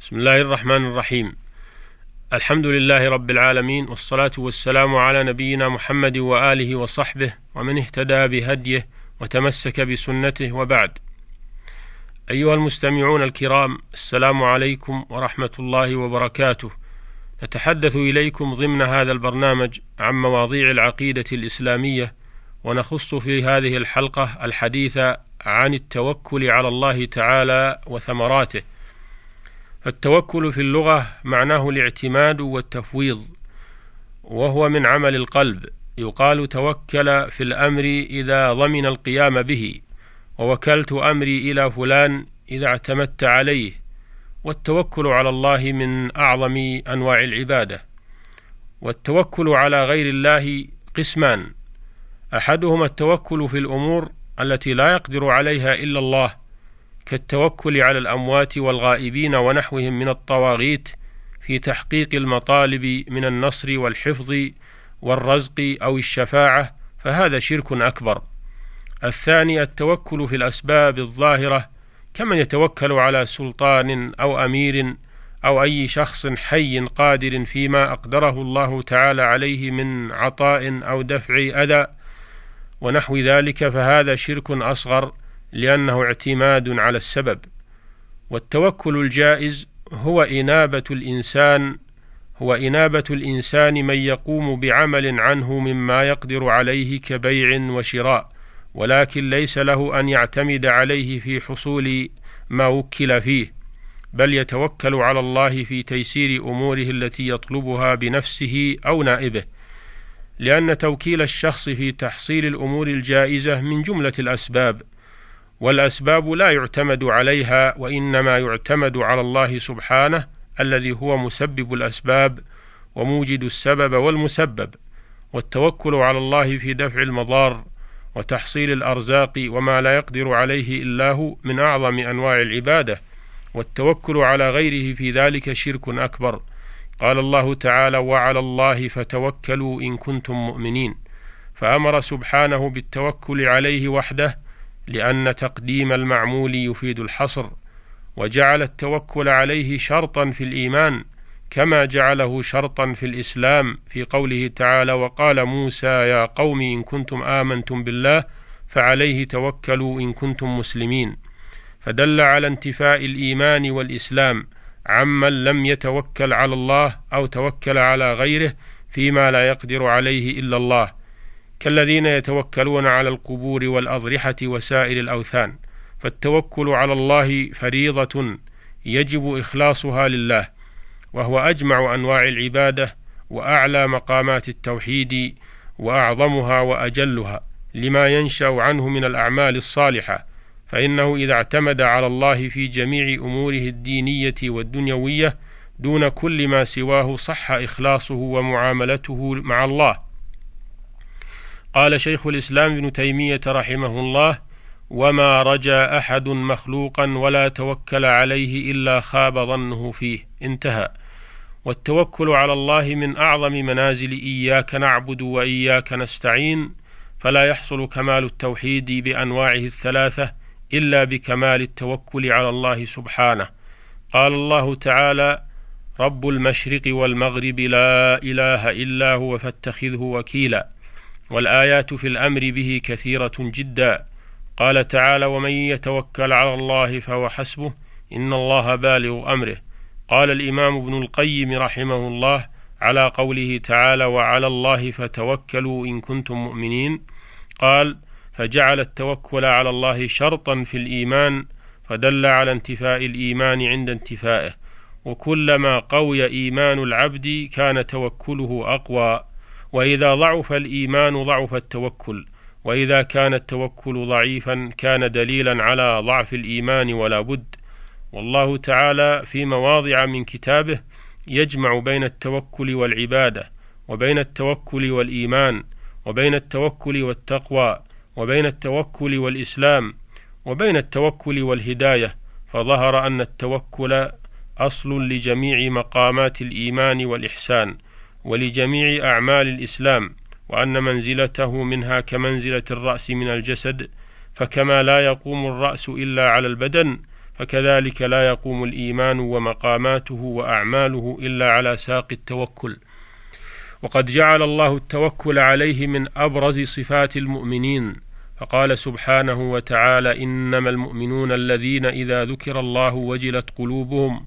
بسم الله الرحمن الرحيم. الحمد لله رب العالمين والصلاة والسلام على نبينا محمد وآله وصحبه ومن اهتدى بهديه وتمسك بسنته وبعد. أيها المستمعون الكرام السلام عليكم ورحمة الله وبركاته. نتحدث إليكم ضمن هذا البرنامج عن مواضيع العقيدة الإسلامية ونخص في هذه الحلقة الحديث عن التوكل على الله تعالى وثمراته. فالتوكل في اللغة معناه الاعتماد والتفويض وهو من عمل القلب يقال توكل في الأمر إذا ضمن القيام به ووكلت أمري إلى فلان إذا اعتمدت عليه والتوكل على الله من أعظم أنواع العبادة. والتوكل على غير الله قسمان أحدهما التوكل في الأمور التي لا يقدر عليها إلا الله كالتوكل على الأموات والغائبين ونحوهم من الطواغيت في تحقيق المطالب من النصر والحفظ والرزق أو الشفاعة فهذا شرك أكبر. الثاني التوكل في الأسباب الظاهرة كمن يتوكل على سلطان أو أمير أو أي شخص حي قادر فيما أقدره الله تعالى عليه من عطاء أو دفع أذى ونحو ذلك فهذا شرك أصغر لأنه اعتماد على السبب. والتوكل الجائز هو إنابة الإنسان هو إنابة الإنسان من يقوم بعمل عنه مما يقدر عليه كبيع وشراء ولكن ليس له أن يعتمد عليه في حصول ما وكل فيه بل يتوكل على الله في تيسير أموره التي يطلبها بنفسه أو نائبه. لأن توكيل الشخص في تحصيل الأمور الجائزة من جملة الأسباب والأسباب لا يعتمد عليها وإنما يعتمد على الله سبحانه الذي هو مسبب الأسباب وموجد السبب والمسبب والتوكل على الله في دفع المضار وتحصيل الأرزاق وما لا يقدر عليه إلا هو من أعظم أنواع العبادة والتوكل على غيره في ذلك شرك أكبر. قال الله تعالى وعلى الله فتوكلوا إن كنتم مؤمنين فأمر سبحانه بالتوكل عليه وحده لأن تقديم المعمول يفيد الحصر وجعل التوكل عليه شرطا في الإيمان كما جعله شرطا في الإسلام في قوله تعالى وقال موسى يا قوم إن كنتم آمنتم بالله فعليه توكلوا إن كنتم مسلمين فدل على انتفاء الإيمان والإسلام عمن لم يتوكل على الله أو توكل على غيره فيما لا يقدر عليه إلا الله. كالذين يتوكلون على القبور والأضرحة وسائر الأوثان فالتوكل على الله فريضة يجب إخلاصها لله وهو أجمع أنواع العبادة وأعلى مقامات التوحيد وأعظمها وأجلها لما ينشأ عنه من الأعمال الصالحة فإنه إذا اعتمد على الله في جميع أموره الدينية والدنيوية دون كل ما سواه صح إخلاصه ومعاملته مع الله. قال شيخ الإسلام ابن تيمية رحمه الله وما رجا أحد مخلوقا ولا توكل عليه إلا خاب ظنه فيه. انتهى. والتوكل على الله من أعظم منازل إياك نعبد وإياك نستعين فلا يحصل كمال التوحيد بأنواعه الثلاثة إلا بكمال التوكل على الله سبحانه. قال الله تعالى رب المشرق والمغرب لا إله إلا هو فاتخذه وكيلا. والآيات في الأمر به كثيرة جدا. قال تعالى ومن يتوكل على الله فهو حسبه إن الله بالغ أمره. قال الإمام ابن القيم رحمه الله على قوله تعالى وعلى الله فتوكلوا إن كنتم مؤمنين. قال فجعل التوكل على الله شرطا في الإيمان فدل على انتفاء الإيمان عند انتفائه. وكلما قوي إيمان العبد كان توكله أقوى. وإذا ضعف الإيمان ضعف التوكل وإذا كان التوكل ضعيفا كان دليلا على ضعف الإيمان ولا بد. والله تعالى في مواضع من كتابه يجمع بين التوكل والعبادة وبين التوكل والإيمان وبين التوكل والتقوى وبين التوكل والإسلام وبين التوكل والهداية. فظهر أن التوكل أصل لجميع مقامات الإيمان والإحسان. ولجميع أعمال الإسلام وأن منزلته منها كمنزلة الرأس من الجسد فكما لا يقوم الرأس إلا على البدن فكذلك لا يقوم الإيمان ومقاماته وأعماله إلا على ساق التوكل. وقد جعل الله التوكل عليه من أبرز صفات المؤمنين فقال سبحانه وتعالى إنما المؤمنون الذين إذا ذكر الله وجلت قلوبهم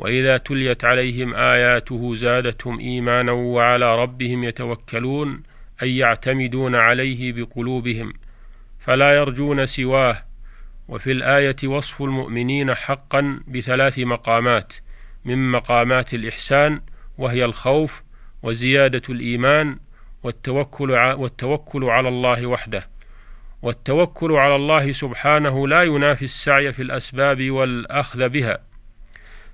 وإذا تليت عليهم آياته زادتهم إيمانا وعلى ربهم يتوكلون أي يعتمدون عليه بقلوبهم فلا يرجون سواه وفي الآية وصف المؤمنين حقا بثلاث مقامات من مقامات الإحسان وهي الخوف وزيادة الإيمان والتوكل والتوكل على الله وحده والتوكل على الله سبحانه لا ينافي السعي في الأسباب والأخذ بها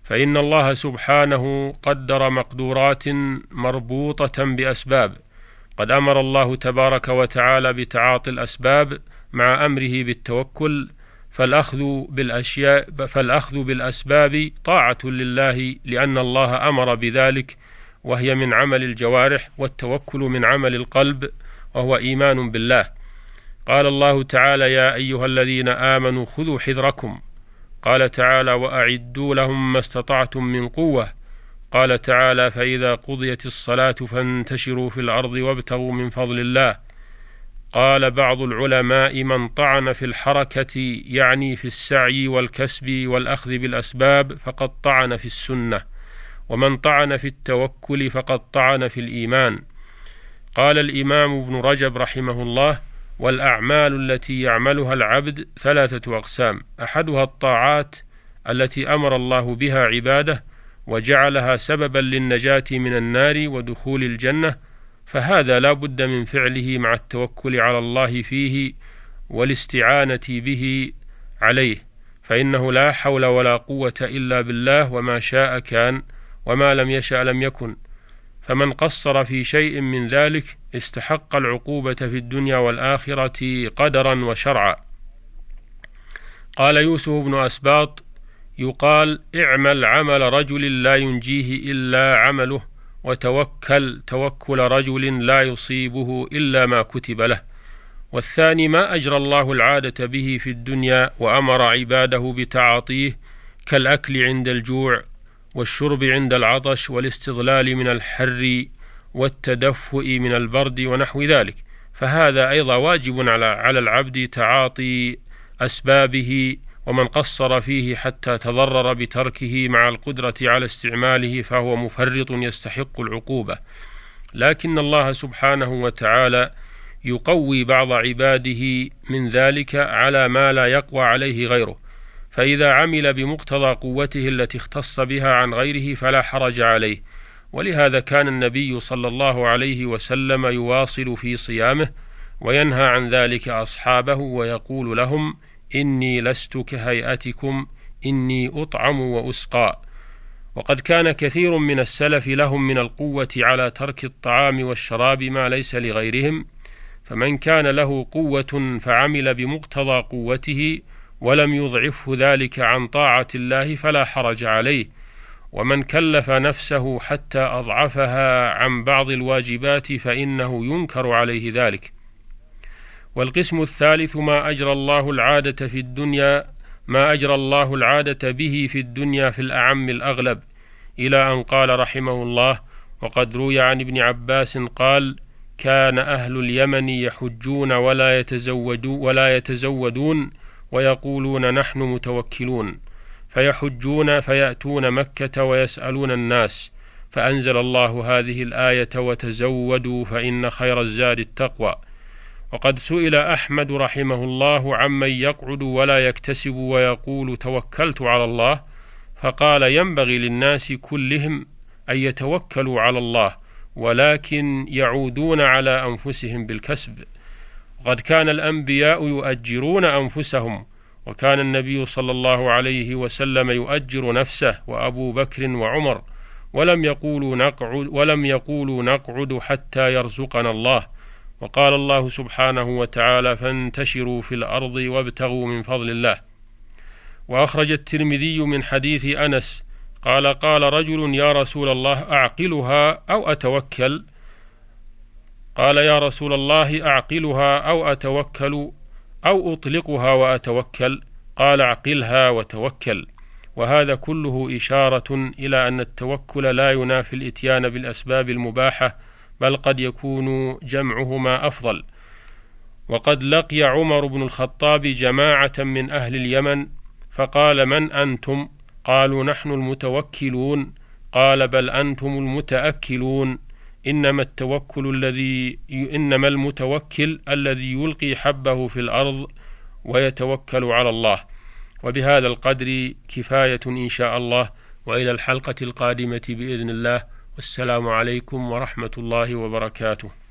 فإن الله سبحانه قدر مقدورات مربوطة بأسباب قد أمر الله تبارك وتعالى بتعاطي الأسباب مع أمره بالتوكل فالأخذ بالأشياء فالأخذ بالأسباب طاعة لله لأن الله أمر بذلك وهي من عمل الجوارح والتوكل من عمل القلب وهو إيمان بالله. قال الله تعالى يا أيها الذين آمنوا خذوا حذركم قال تعالى وأعدوا لهم ما استطعتم من قوة. قال تعالى فإذا قضيت الصلاة فانتشروا في الأرض وابتغوا من فضل الله. قال بعض العلماء من طعن في الحركة يعني في السعي والكسب والأخذ بالأسباب فقد طعن في السنة ومن طعن في التوكل فقد طعن في الإيمان. قال الإمام ابن رجب رحمه الله والأعمال التي يعملها العبد ثلاثة أقسام. أحدها الطاعات التي أمر الله بها عباده وجعلها سببا للنجاة من النار ودخول الجنة فهذا لا بد من فعله مع التوكل على الله فيه والاستعانة به عليه. فإنه لا حول ولا قوة إلا بالله وما شاء كان وما لم يشأ لم يكن. فمن قصر في شيء من ذلك استحق العقوبة في الدنيا والآخرة قدرا وشرعا. قال يوسف بن أسباط: يقال اعمل عمل رجل لا ينجيه إلا عمله وتوكل توكل رجل لا يصيبه إلا ما كتب له. والثاني ما أجرى الله العادة به في الدنيا وأمر عباده بتعاطيه كالأكل عند الجوع والشرب عند العطش والاستظلال من الحر والتدفؤ من البرد ونحو ذلك. فهذا أيضا واجب على على العبد تعاطي أسبابه ومن قصر فيه حتى تضرر بتركه مع القدرة على استعماله فهو مفرط يستحق العقوبة. لكن الله سبحانه وتعالى يقوي بعض عباده من ذلك على ما لا يقوى عليه غيره. فإذا عمل بمقتضى قوته التي اختص بها عن غيره فلا حرج عليه. ولهذا كان النبي صلى الله عليه وسلم يواصل في صيامه وينهى عن ذلك أصحابه ويقول لهم إني لست كهيئتكم إني أطعم وأسقى. وقد كان كثير من السلف لهم من القوة على ترك الطعام والشراب ما ليس لغيرهم فمن كان له قوة فعمل بمقتضى قوته ولم يضعفه ذلك عن طاعة الله فلا حرج عليه ومن كلف نفسه حتى أضعفها عن بعض الواجبات فإنه ينكر عليه ذلك. والقسم الثالث ما أجرى الله العادة في الدنيا ما أجرى الله العادة به في الدنيا في الأعم الأغلب. إلى أن قال رحمه الله وقد روي عن ابن عباس قال كان أهل اليمن يحجون ولا يتزودون ولا يتزودون ويقولون نحن متوكلون فيحجون فيأتون مكة ويسألون الناس فأنزل الله هذه الآية وتزودوا فإن خير الزاد التقوى. وقد سئل أحمد رحمه الله عمن يقعد ولا يكتسب ويقول توكلت على الله فقال ينبغي للناس كلهم أن يتوكلوا على الله ولكن يعودون على أنفسهم بالكسب. وقد كان الأنبياء يؤجرون أنفسهم وكان النبي صلى الله عليه وسلم يؤجر نفسه وأبو بكر وعمر ولم يقولوا نقعد ولم يقولوا نقعد حتى يرزقنا الله. وقال الله سبحانه وتعالى فانتشروا في الأرض وابتغوا من فضل الله. وأخرج الترمذي من حديث أنس قال قال رجل يا رسول الله أعقلها أو أتوكل؟ قال يا رسول الله أعقلها أو أتوكل أو أطلقها وأتوكل. قال عقلها وتوكل. وهذا كله إشارة إلى أن التوكل لا ينافي الإتيان بالأسباب المباحة بل قد يكون جمعهما أفضل. وقد لقي عمر بن الخطاب جماعة من أهل اليمن فقال من أنتم؟ قالوا نحن المتوكلون. قال بل أنتم المتأكلون. إنما التوكل الذي إنما المتوكل الذي يلقي حبه في الأرض ويتوكل على الله. وبهذا القدر كفاية إن شاء الله. وإلى الحلقة القادمة بإذن الله. والسلام عليكم ورحمة الله وبركاته.